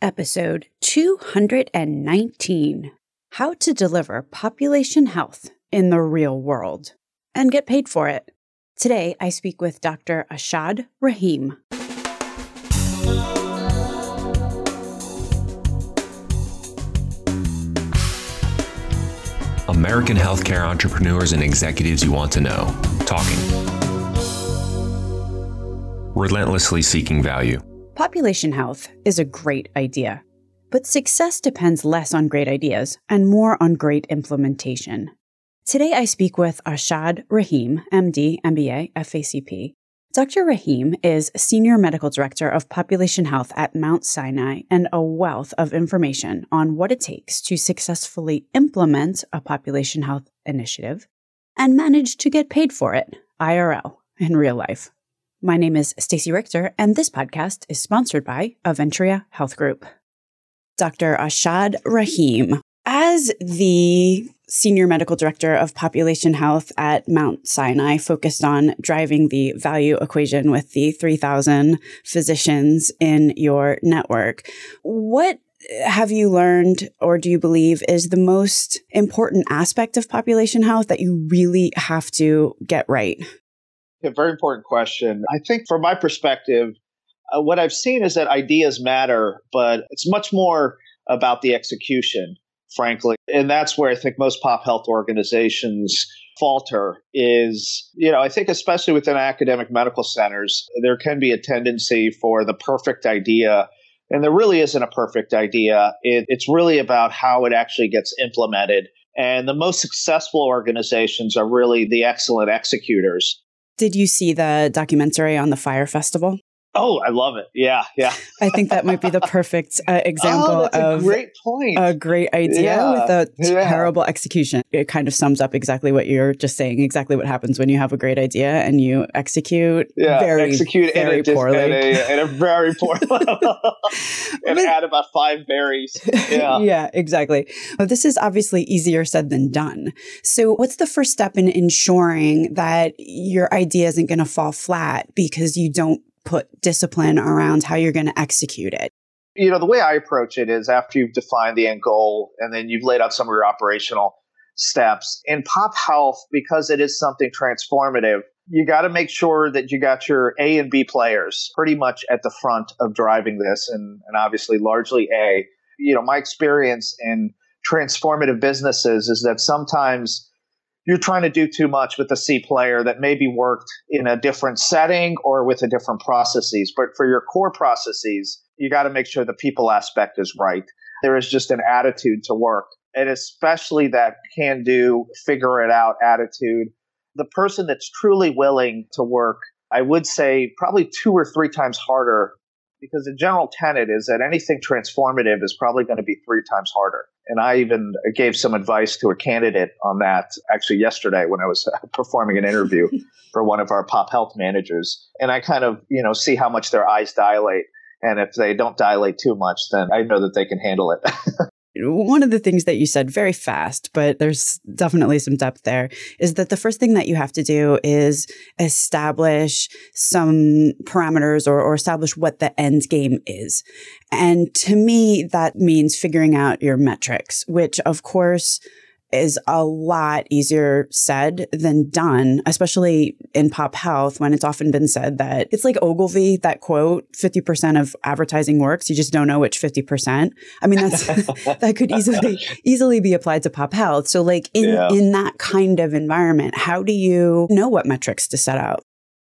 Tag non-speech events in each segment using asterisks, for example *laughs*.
Episode 219 How to Deliver Population Health in the Real World and Get Paid for It. Today, I speak with Dr. Arshad Rahim. American healthcare entrepreneurs and executives you want to know. Talking. Relentlessly seeking value. Population health is a great idea, but success depends less on great ideas and more on great implementation. Today I speak with Arshad Rahim, MD, MBA, FACP, Dr. Rahim is Senior Medical Director of Population Health at Mount Sinai and a wealth of information on what it takes to successfully implement a population health initiative and manage to get paid for it, IRL, in real life. My name is Stacey Richter, and this podcast is sponsored by Aventria Health Group. Dr. Arshad Rahim, as the senior medical director of population health at Mount Sinai, focused on driving the value equation with the 3,000 physicians in your network. What have you learned or do you believe is the most important aspect of population health that you really have to get right? A very important question. I think from my perspective, uh, what I've seen is that ideas matter, but it's much more about the execution frankly. And that's where I think most pop health organizations falter is, you know, I think especially within academic medical centers, there can be a tendency for the perfect idea. And there really isn't a perfect idea. It, it's really about how it actually gets implemented. And the most successful organizations are really the excellent executors. Did you see the documentary on the Fyre Festival? Oh, I love it. Yeah, yeah. *laughs* I think that might be the perfect uh, example oh, of great point. A great idea yeah, with a yeah. terrible execution. It kind of sums up exactly what you're just saying, exactly what happens when you have a great idea and you execute yeah, very, execute very in a, poorly. In a, a very poor level. *laughs* *laughs* and But- add about five berries. Yeah. yeah, exactly. But this is obviously easier said than done. So, what's the first step in ensuring that your idea isn't going to fall flat because you don't put discipline around how you're going to execute it? you know, the way I approach it is after you've defined the end goal and then you've laid out some of your operational steps. In pop health, because it is something transformative, you got to make sure that you got your A and B players pretty much at the front of driving this, and, and obviously largely A. You know, my experience in transformative businesses is that sometimes you're trying to do too much with a C player that maybe worked in a different setting or with a different processes. But for your core processes, you got to make sure the people aspect is right. There is just an attitude to work, and especially that can do, figure it out attitude. The person that's truly willing to work, I would say probably two or three times harder because the general tenet is that anything transformative is probably going to be three times harder. And I even gave some advice to a candidate on that actually yesterday when I was *laughs* performing an interview *laughs* for one of our pop health managers. And I kind of, you know, see how much their eyes dilate. And if they don't dilate too much, then I know that they can handle it. *laughs* one of the things that you said very fast, but there's definitely some depth there, is that the first thing that you have to do is establish some parameters or, or establish what the end game is. And to me, that means figuring out your metrics, which of course is a lot easier said than done, especially in pop health when it's often been said that it's like Ogilvy, that quote, 50% of advertising works. You just don't know which 50%. I mean, that's, *laughs* *laughs* that could easily, easily be applied to pop health. So like in, Yeah. in that kind of environment, how do you know what metrics to set out?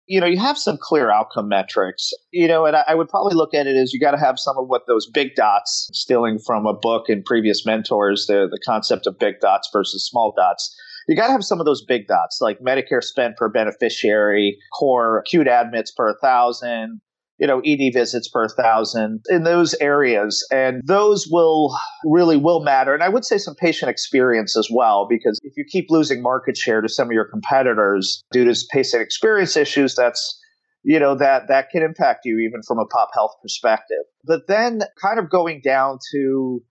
You know, you have some clear outcome metrics, you know, and I, I would probably look at it as you got to have some of what those big dots, stealing from a book and previous mentors, the, the concept of big dots versus small dots. You got to have some of those big dots, like Medicare spend per beneficiary, core acute admits per thousand, you know, ED visits per thousand in those areas. And those will really will matter. And I would say some patient experience as well, because if you keep losing market share to some of your competitors due to patient experience issues, that's you know that that can impact you even from a pop health perspective but then kind of going down to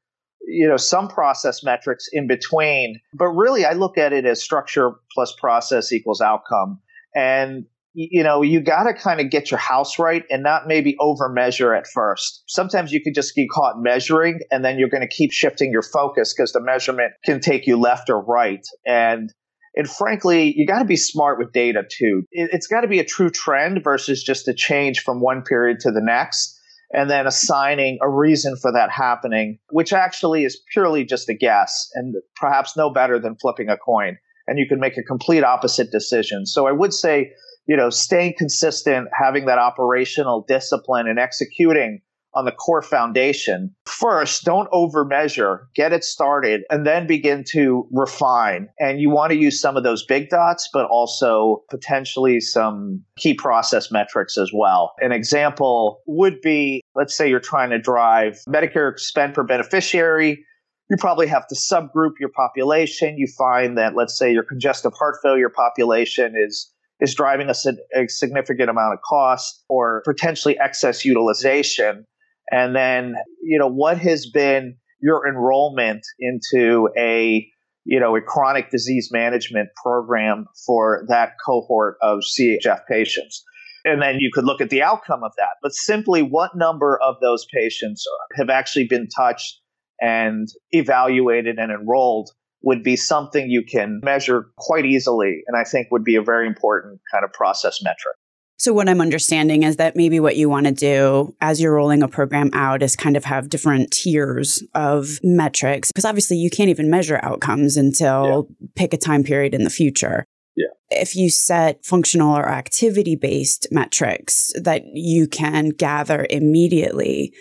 you know some process metrics in between but really i look at it as structure plus process equals outcome and you know, you got to kind of get your house right and not maybe over measure at first. Sometimes you can just get caught measuring and then you're going to keep shifting your focus because the measurement can take you left or right. And and frankly, you got to be smart with data too. It, it's got to be a true trend versus just a change from one period to the next and then assigning a reason for that happening, which actually is purely just a guess and perhaps no better than flipping a coin. And you can make a complete opposite decision. So I would say, you know, staying consistent, having that operational discipline and executing on the core foundation. First, don't overmeasure, get it started, and then begin to refine. And you want to use some of those big dots, but also potentially some key process metrics as well. An example would be let's say you're trying to drive Medicare spend per beneficiary. You probably have to subgroup your population. You find that, let's say, your congestive heart failure population is is driving a, a significant amount of cost or potentially excess utilization and then, you know, what has been your enrollment into a, you know, a chronic disease management program for that cohort of CHF patients? And then you could look at the outcome of that. But simply what number of those patients have actually been touched and evaluated and enrolled would be something you can measure quite easily. And I think would be a very important kind of process metric. So, what I'm understanding is that maybe what you want to do as you're rolling a program out is kind of have different tiers of metrics, because obviously you can't even measure outcomes until yeah. pick a time period in the future. Yeah. If you set functional or activity based metrics that you can gather immediately,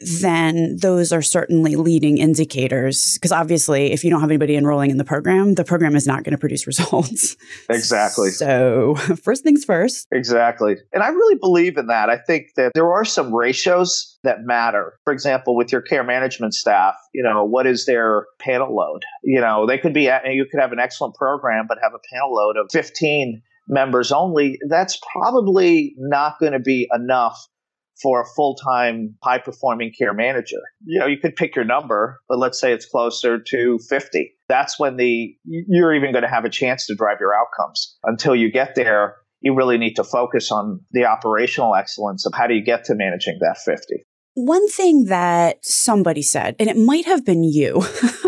then those are certainly leading indicators. Because obviously, if you don't have anybody enrolling in the program, the program is not going to produce results. *laughs* Exactly. So, *laughs* first things first. Exactly. And I really believe in that. I think that there are some ratios that matter. For example, with your care management staff, you know, what is their panel load? You know, they could be, you could have an excellent program, but have a panel load of 15 members only. That's probably not going to be enough for a full time, high performing care manager. You know, you could pick your number, but let's say it's closer to 50. That's when the you're even going to have a chance to drive your outcomes. Until you get there, you really need to focus on the operational excellence of how do you get to managing that 50. One thing that somebody said, and it might have been you. *laughs*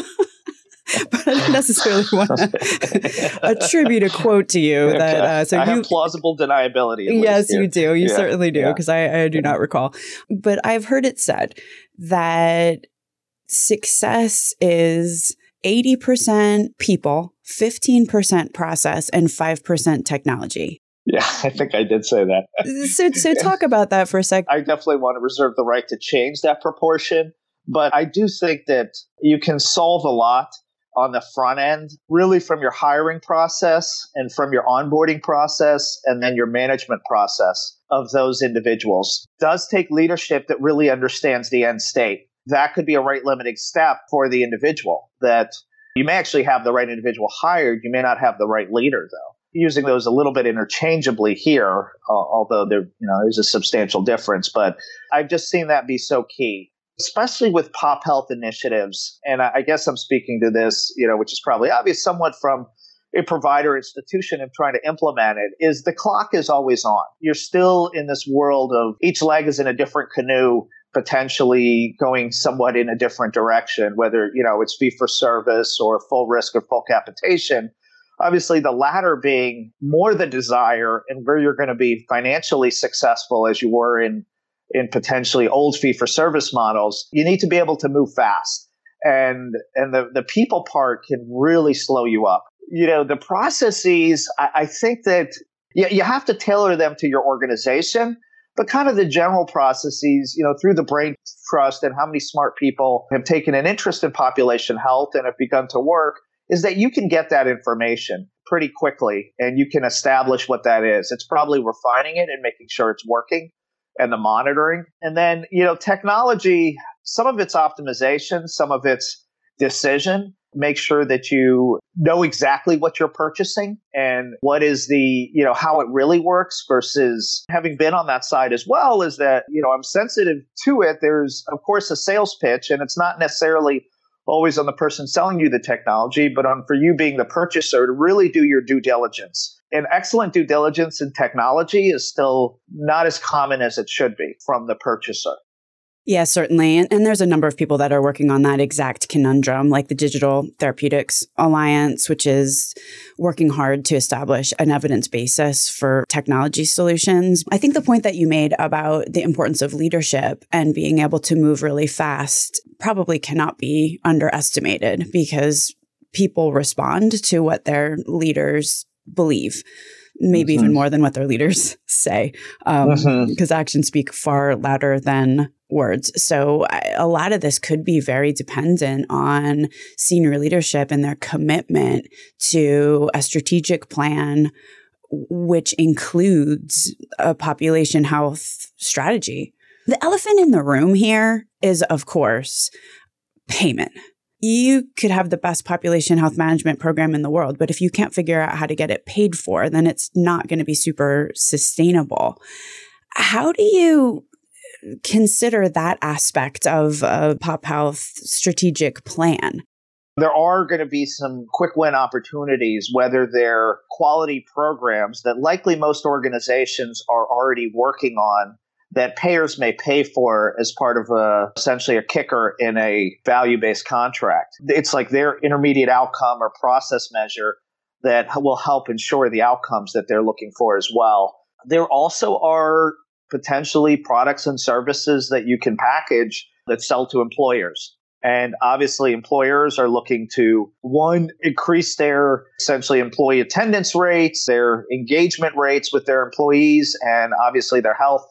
but I don't necessarily want *laughs* to attribute a quote to you. That uh, so I you plausible deniability. Yes, you do. You yeah. certainly do, because yeah. I, I do not recall. But I've heard it said that success is 80% people, 15% process, and 5% technology. Yeah, *laughs* I think I did say that. so, so *laughs* talk about that for a sec. I definitely want to reserve the right to change that proportion, but I do think that you can solve a lot on the front end, really from your hiring process and from your onboarding process and then your management process of those individuals. Does take leadership that really understands the end state. That could be a rate limiting step for the individual that you may actually have the right individual hired. You may not have the right leader though. Using those a little bit interchangeably here, uh, although there, you know, there's a substantial difference, but I've just seen that be so key especially with pop health initiatives. And I guess I'm speaking to this, you know, which is probably obvious somewhat from a provider institution and trying to implement it is the clock is always on. You're still in this world of each leg is in a different canoe, potentially going somewhat in a different direction, whether, you know, it's fee for service or full risk or full capitation. Obviously, the latter being more the desire and where you're going to be financially successful as you were in in potentially old fee for service models, you need to be able to move fast. And, and the, the people part can really slow you up. You know, the processes, I, I think that you, you have to tailor them to your organization, but kind of the general processes, you know, through the brain trust and how many smart people have taken an interest in population health and have begun to work is that you can get that information pretty quickly and you can establish what that is. It's probably refining it and making sure it's working and the monitoring. And then, you know, technology, some of it's optimization, some of it's decision. Make sure that you know exactly what you're purchasing and what is the, you know, how it really works versus having been on that side as well is that, you know, I'm sensitive to it. There's, of course, a sales pitch and it's not necessarily always on the person selling you the technology, but on for you being the purchaser to really do your due diligence And excellent due diligence in technology is still not as common as it should be from the purchaser. Yeah, certainly. And, and, there's a number of people that are working on that exact conundrum, like the Digital Therapeutics Alliance, which is working hard to establish an evidence basis for technology solutions. I think the point that you made about the importance of leadership and being able to move really fast probably cannot be underestimated because people respond to what their leaders believe maybe mm-hmm. even more than what their leaders *laughs* say, because um, mm-hmm. actions speak far louder than words. So I, a lot of this could be very dependent on senior leadership and their commitment to a strategic plan, which includes a population health strategy. The elephant in the room here is, of course, payment you could have the best population health management program in the world, but if you can't figure out how to get it paid for, then it's not going to be super sustainable. How do you consider that aspect of a pop health strategic plan? There are going to be some quick win opportunities, whether they're quality programs that likely most organizations are already working on that payers may pay for as part of a essentially a kicker in a value-based contract. It's like their intermediate outcome or process measure that will help ensure the outcomes that they're looking for as well. There also are potentially products and services that you can package that sell to employers. And obviously, employers are looking to one, increase their essentially employee attendance rates, their engagement rates with their employees, and obviously their health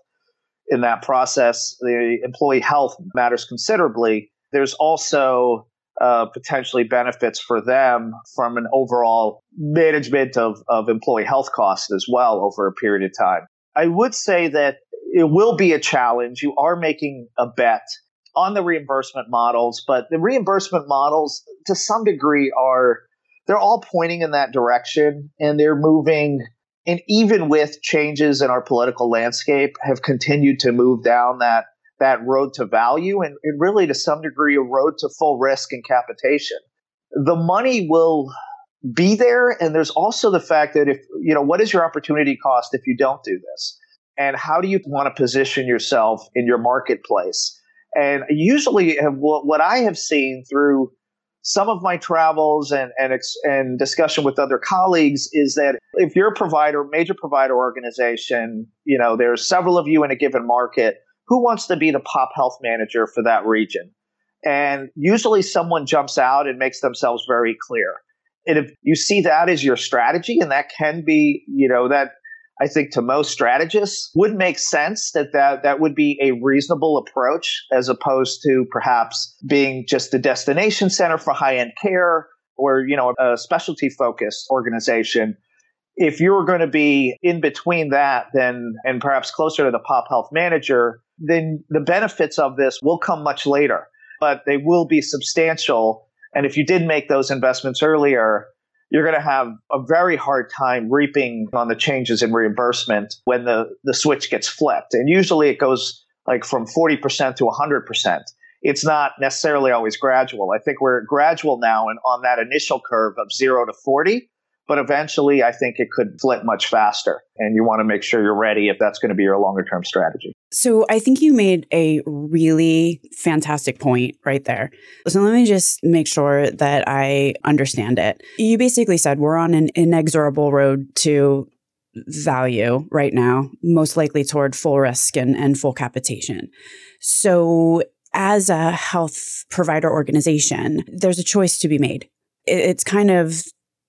in that process, the employee health matters considerably. There's also uh, potentially benefits for them from an overall management of, of employee health costs as well over a period of time. I would say that it will be a challenge. You are making a bet on the reimbursement models, but the reimbursement models to some degree are they're all pointing in that direction and they're moving and even with changes in our political landscape, have continued to move down that that road to value and, and really to some degree a road to full risk and capitation. The money will be there, and there's also the fact that if you know what is your opportunity cost if you don't do this, and how do you want to position yourself in your marketplace? And usually, uh, what I have seen through some of my travels and, and, and discussion with other colleagues is that if you're a provider, major provider organization, you know, there's several of you in a given market, who wants to be the pop health manager for that region? And usually someone jumps out and makes themselves very clear. And if you see that as your strategy, and that can be, you know, that I think to most strategists would make sense that that, that would be a reasonable approach as opposed to perhaps being just a destination center for high end care or, you know, a specialty focused organization. If you're going to be in between that, then, and perhaps closer to the pop health manager, then the benefits of this will come much later, but they will be substantial. And if you did make those investments earlier, you're going to have a very hard time reaping on the changes in reimbursement when the, the switch gets flipped. And usually it goes like from 40% to 100%. It's not necessarily always gradual. I think we're gradual now and on that initial curve of zero to 40 but eventually I think it could flip much faster. And you want to make sure you're ready if that's going to be your longer term strategy. So I think you made a really fantastic point right there. So let me just make sure that I understand it. You basically said we're on an inexorable road to value right now, most likely toward full risk and, and full capitation. So as a health provider organization, there's a choice to be made. It's kind of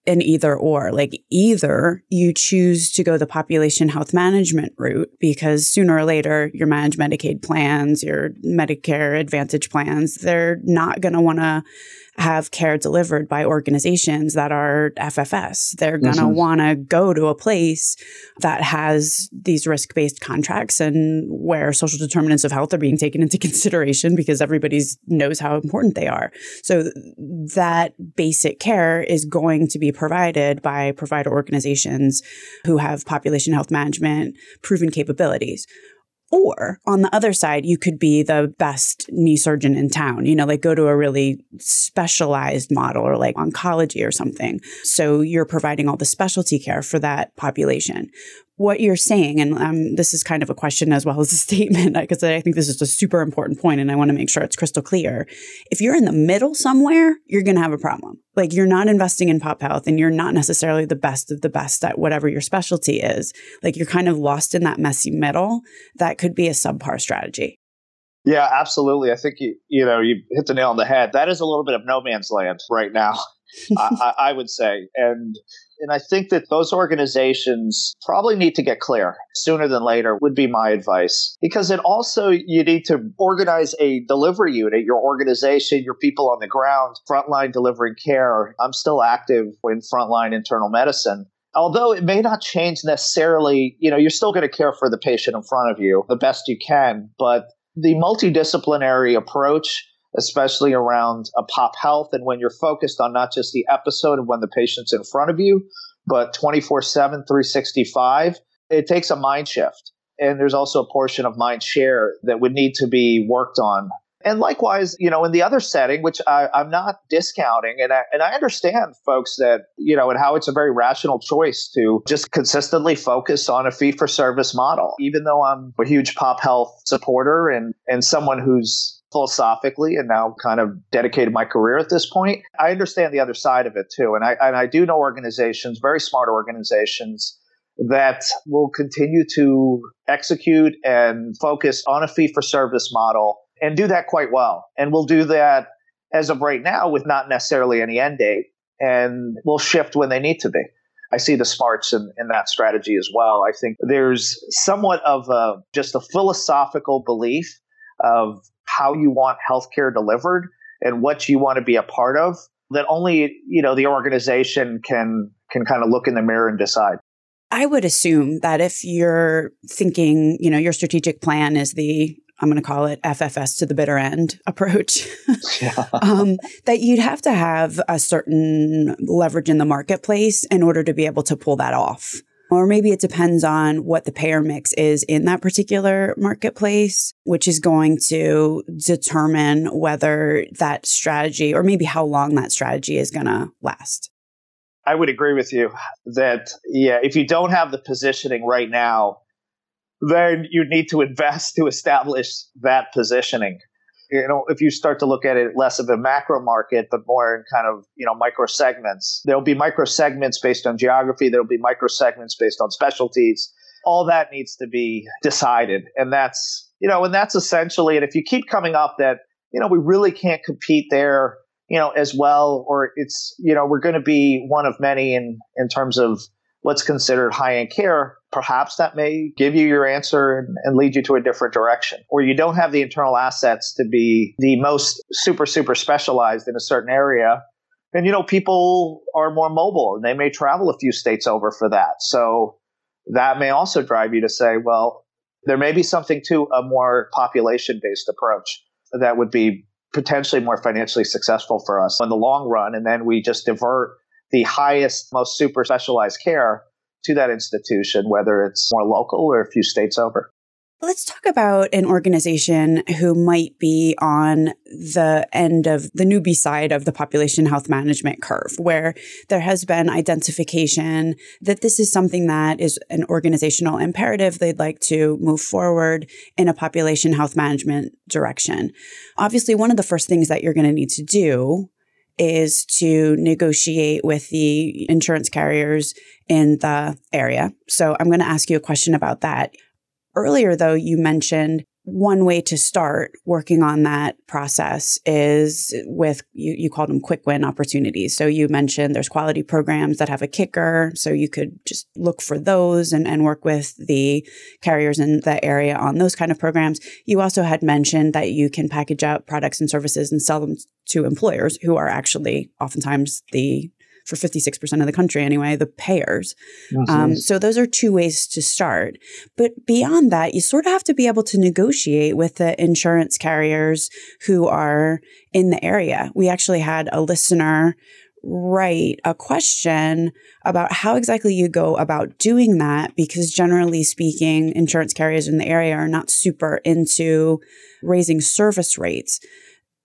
an either or. Like either you choose to go the population health management route because sooner or later your managed Medicaid plans, your Medicare Advantage plans, they're not going to want to have care delivered by organizations that are FFS. They're going to mm-hmm. want to go to a place that has these risk based contracts and where social determinants of health are being taken into *laughs* consideration because everybody knows how important they are. So that basic care is going to be provided by provider organizations who have population health management proven capabilities Or on the other side, you could be the best knee surgeon in town, you know, like go to a really specialized model or like oncology or something. So you're providing all the specialty care for that population what you're saying, and um, this is kind of a question as well as a *laughs* statement, because I think this is a super important point and I want to make sure it's crystal clear. If you're in the middle somewhere, you're going to have a problem. Like you're not investing in pop health and you're not necessarily the best of the best at whatever your specialty is. Like you're kind of lost in that messy middle. That could be a subpar strategy. Yeah, absolutely. I think you you know you hit the nail on the head. That is a little bit of no man's land right now. *laughs* I, I, would say, and and I think that those organizations probably need to get clear sooner than later, would be my advice. Because it also, you need to organize a delivery unit, your organization, your people on the ground, frontline delivering care. I'm still active in frontline internal medicine although it may not change necessarily, you know, you're still going to care for the patient in front of you the best you can, but the multidisciplinary approach especially around a pop health and when you're focused on not just the episode of when the patient's in front of you, but 24 7, 365, it takes a mind shift. And there's also a portion of mind share that would need to be worked on. And likewise, you know, in the other setting, which I, am not discounting, and I, and I understand folks that, you know, and how it's a very rational choice to just consistently focus on a fee for service model. Even though I'm a huge pop health supporter and, and someone who's philosophically and now kind of dedicated my career at this point. I understand the other side of it too. And I, and I do know organizations, very smart organizations, that will continue to execute and focus on a fee for service model and do that quite well. And we'll do that as of right now with not necessarily any end date and we'll shift when they need to be. I see the smarts in, in that strategy as well. I think there's somewhat of a, just a philosophical belief of how you want healthcare delivered and what you want to be a part of that only you know the organization can can kind of look in the mirror and decide i would assume that if you're thinking you know your strategic plan is the i'm going to call it ffs to the bitter end *laughs* approach yeah. *laughs* um, that you'd have to have a certain leverage in the marketplace in order to be able to pull that off or maybe it depends on what the payer mix is in that particular marketplace, which is going to determine whether that strategy or maybe how long that strategy is going to last. I would agree with you that, yeah, if you don't have the positioning right now, then you need to invest to establish that positioning you know, if you start to look at it less of a macro market, but more in kind of, you know, micro segments, there'll be micro segments based on geography. There'll be micro segments based on specialties. All that needs to be decided. And that's, you know, and that's essentially, and if you keep coming up that, you know, we really can't compete there, you know, as well, or it's, you know, we're going to be one of many in, in terms of what's considered high end care, perhaps that may give you your answer and, and, lead you to a different direction. Or you don't have the internal assets to be the most super, super specialized in a certain area. And, you know, people are more mobile and they may travel a few states over for that. So that may also drive you to say, well, there may be something to a more population based approach that would be potentially more financially successful for us in the long run. And then we just divert the highest, most super specialized care to that institution, whether it's more local or a few states over. Let's talk about an organization who might be on the end of the newbie side of the population health management curve, where there has been identification that this is something that is an organizational imperative. They'd like to move forward in a population health management direction. Obviously, one of the first things that you're going to need to do is to negotiate with the insurance carriers in the area. So I'm going to ask you a question about that. Earlier, though, you mentioned one way to start working on that process is with you, you called them quick win opportunities. So you mentioned there's quality programs that have a kicker. So you could just look for those and, and work with the carriers in the area on those kind of programs. You also had mentioned that you can package up products and services and sell them to employers who are actually oftentimes the for 56% of the country anyway, the payers. Um, so those are two ways to start. But beyond that, you sort of have to be able to negotiate with the insurance carriers who are in the area. We actually had a listener write a question about how exactly you go about doing that because generally speaking insurance carriers in the area are not super into raising service rates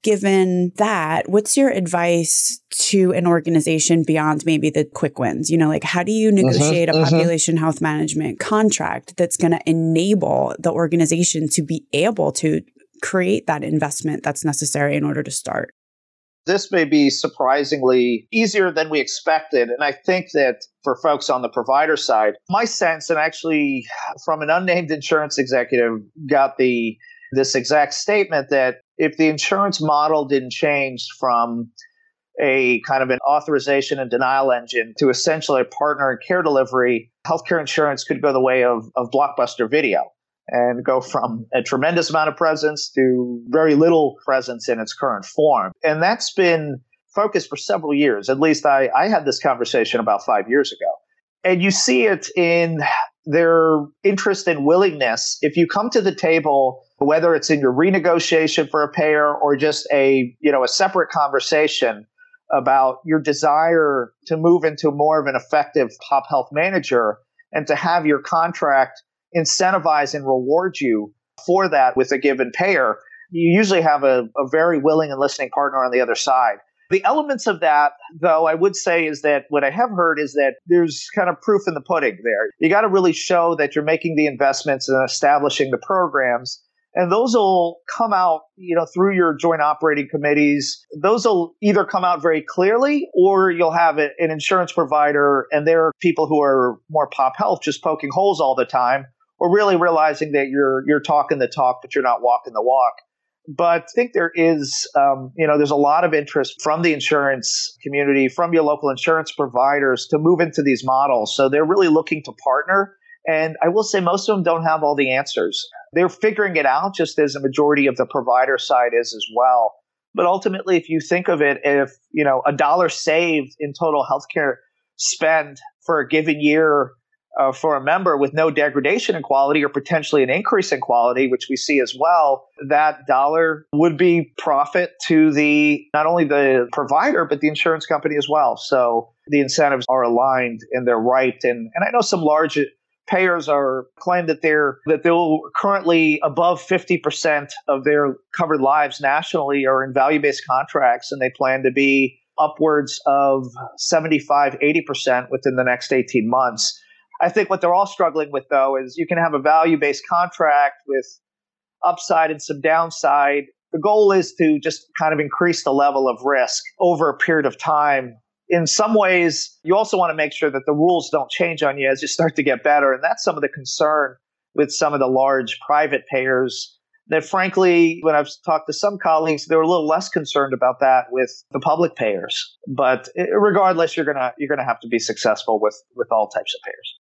given that what's your advice to an organization beyond maybe the quick wins you know like how do you mm-hmm, negotiate uh-huh, a population uh-huh. health management contract that's going to enable the organization to be able to create that investment that's necessary in order to start this may be surprisingly easier than we expected. And I think that for folks on the provider side, my sense, and actually from an unnamed insurance executive, got the this exact statement that if the insurance model didn't change from a kind of an authorization and denial engine to essentially a partner in care delivery, healthcare insurance could go the way of, of blockbuster video and go from a tremendous amount of presence to very little presence in its current form. And that's been focused for several years. At least I, I had this conversation about five years ago. And you see it in their interest and willingness. If you come to the table, whether it's in your renegotiation for a payer or just a, you know, a separate conversation about your desire to move into more of an effective pop health manager and to have your contract incentivize and reward you for that with a given payer, you usually have a, a very willing and listening partner on the other side. The elements of that, though, I would say is that what I have heard is that there's kind of proof in the pudding there. You got to really show that you're making the investments and establishing the programs. And those will come out, you know, through your joint operating committees. Those will either come out very clearly or you'll have an insurance provider and there are people who are more pop health just poking holes all the time or really realizing that you're you're talking the talk, but you're not walking the walk. But I think there is, um, you know, there's a lot of interest from the insurance community, from your local insurance providers to move into these models. So they're really looking to partner. And I will say most of them don't have all the answers. They're figuring it out just as a majority of the provider side is as well. But ultimately, if you think of it, if, you know, a dollar saved in total healthcare spend for a given year uh, for a member with no degradation in quality or potentially an increase in quality, which we see as well, that dollar would be profit to the not only the provider but the insurance company as well. So the incentives are aligned and they're right. And and I know some large payers are claim that they're that they'll currently above 50% of their covered lives nationally are in value-based contracts and they plan to be upwards of 75 80% within the next 18 months I think what they're all struggling with, though, is you can have a value based contract with upside and some downside. The goal is to just kind of increase the level of risk over a period of time. In some ways, you also want to make sure that the rules don't change on you as you start to get better. And that's some of the concern with some of the large private payers that frankly, when I've talked to some colleagues, they're a little less concerned about that with the public payers. But regardless, you're gonna you're gonna have to be successful with with all types of payers.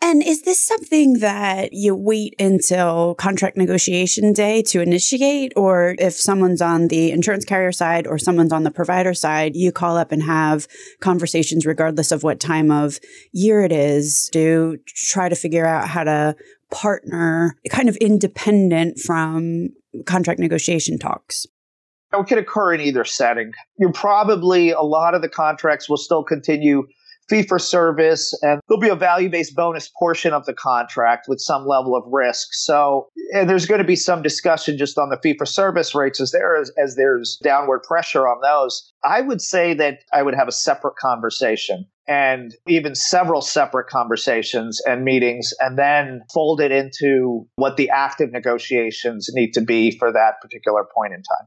And is this something that you wait until contract negotiation day to initiate? Or if someone's on the insurance carrier side or someone's on the provider side, you call up and have conversations regardless of what time of year it is to try to figure out how to partner kind of independent from contract negotiation talks? It could occur in either setting. You're probably, a lot of the contracts will still continue fee for service, and there'll be a value based bonus portion of the contract with some level of risk. So and there's going to be some discussion just on the fee for service rates as there is, as there's downward pressure on those. I would say that I would have a separate conversation and even several separate conversations and meetings and then fold it into what the active negotiations need to be for that particular point in time.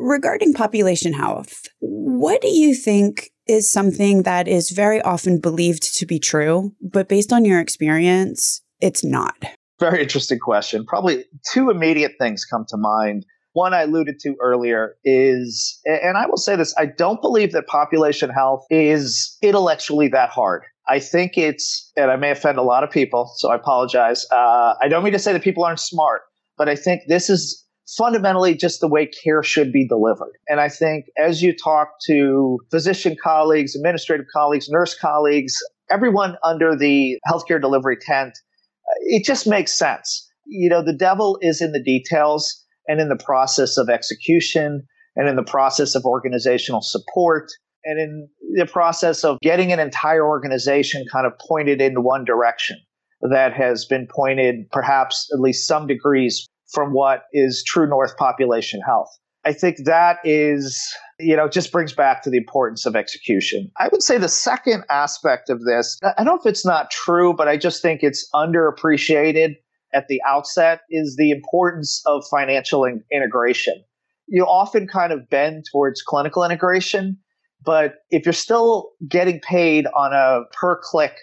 Regarding population health, what do you think is something that is very often believed to be true, but based on your experience, it's not? Very interesting question. Probably two immediate things come to mind. One I alluded to earlier is, and I will say this I don't believe that population health is intellectually that hard. I think it's, and I may offend a lot of people, so I apologize. Uh, I don't mean to say that people aren't smart, but I think this is fundamentally just the way care should be delivered. And I think as you talk to physician colleagues, administrative colleagues, nurse colleagues, everyone under the healthcare delivery tent, uh, it just makes sense. You know, the devil is in the details and in the process of execution and in the process of organizational support and in the process of getting an entire organization kind of pointed in one direction that has been pointed perhaps at least some degrees from what is true north population health. I think that is, you know, just brings back to the importance of execution. I would say the second aspect of this, I don't know if it's not true, but I just think it's underappreciated at the outset, is the importance of financial in- integration. You often kind of bend towards clinical integration, but if you're still getting paid on a per click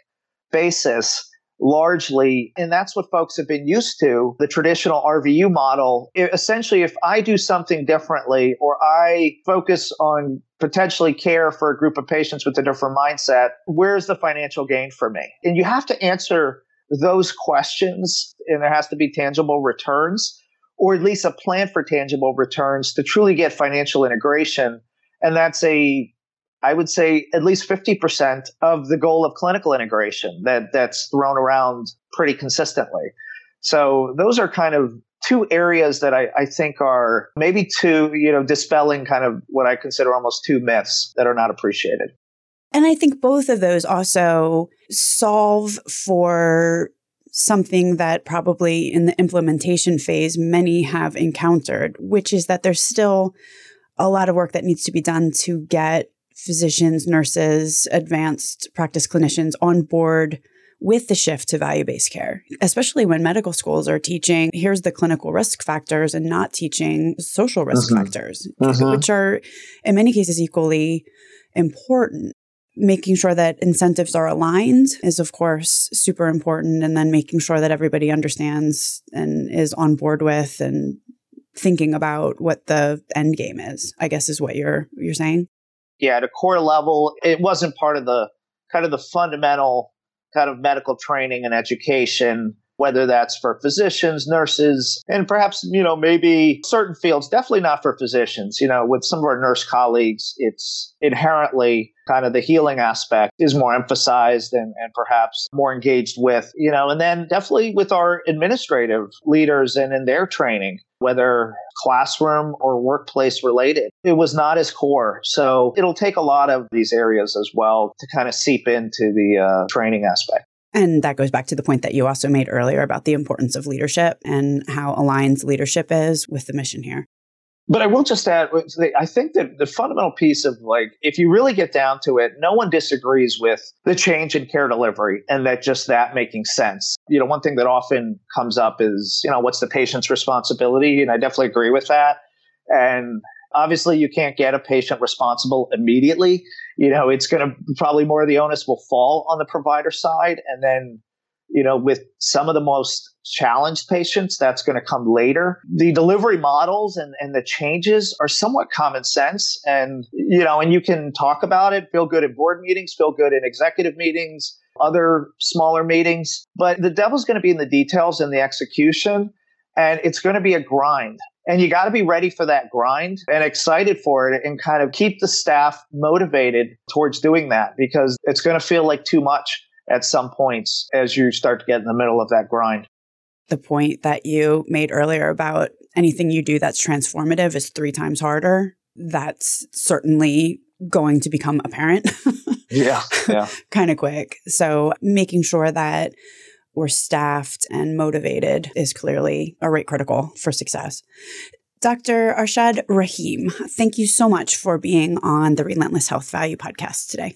basis, largely, and that's what folks have been used to, the traditional RVU model. It, essentially, if I do something differently or I focus on potentially care for a group of patients with a different mindset, where's the financial gain for me? And you have to answer those questions, and there has to be tangible returns or at least a plan for tangible returns to truly get financial integration. And that's a I would say at least 50% of the goal of clinical integration that, that's thrown around pretty consistently. So those are kind of two areas that I, I think are maybe two, you know, dispelling kind of what I consider almost two myths that are not appreciated. And I think both of those also solve for something that probably in the implementation phase many have encountered, which is that there's still a lot of work that needs to be done to get physicians, nurses, advanced practice clinicians on board with the shift to value based care, especially when medical schools are teaching here's the clinical risk factors and not teaching social risk mm-hmm. factors, mm-hmm. which are in many cases equally important. Making sure that incentives are aligned is, of course, super important. And then making sure that everybody understands and is on board with and thinking about what the end game is, I guess is what you're you're saying yeah, at a core level, it wasn't part of the kind of the fundamental kind of medical training and education, whether that's for physicians, nurses, and perhaps, you know, maybe certain fields, definitely not for physicians. You know, with some of our nurse colleagues, it's inherently kind of the healing aspect is more emphasized and, and perhaps more engaged with, you know, and then definitely with our administrative leaders and in their training whether classroom or workplace related. It was not as core. So it'll take a lot of these areas as well to kind of seep into the uh, training aspect. And that goes back to the point that you also made earlier about the importance of leadership and how aligned leadership is with the mission here. But I will just add, uh, I think that the fundamental piece of like, if you really get down to it, no one disagrees with the change in care delivery and that just that making sense. You know, one thing that often comes up is, you know, what's the patient's responsibility? And I definitely agree with that. And obviously you can't get a patient responsible immediately. You know, it's going to probably more of the onus will fall on the provider side. And then you know, with some of the most challenged patients, that's going to come later. The delivery models and, and the changes are somewhat common sense. And, you know, and you can talk about it, feel good in board meetings, feel good in executive meetings, other smaller meetings. But the devil's going to be in the details and the execution. And it's going to be a grind. And you got to be ready for that grind and excited for it and kind of keep the staff motivated towards doing that because it's going to feel like too much at some points as you start to get in the middle of that grind. The point that you made earlier about anything you do that's transformative is three times harder. That's certainly going to become apparent. *laughs* yeah. Yeah. kind of quick. So making sure that we're staffed and motivated is clearly a rate critical for success. Dr. Arshad Rahim, thank you so much for being on the Relentless Health Value podcast today.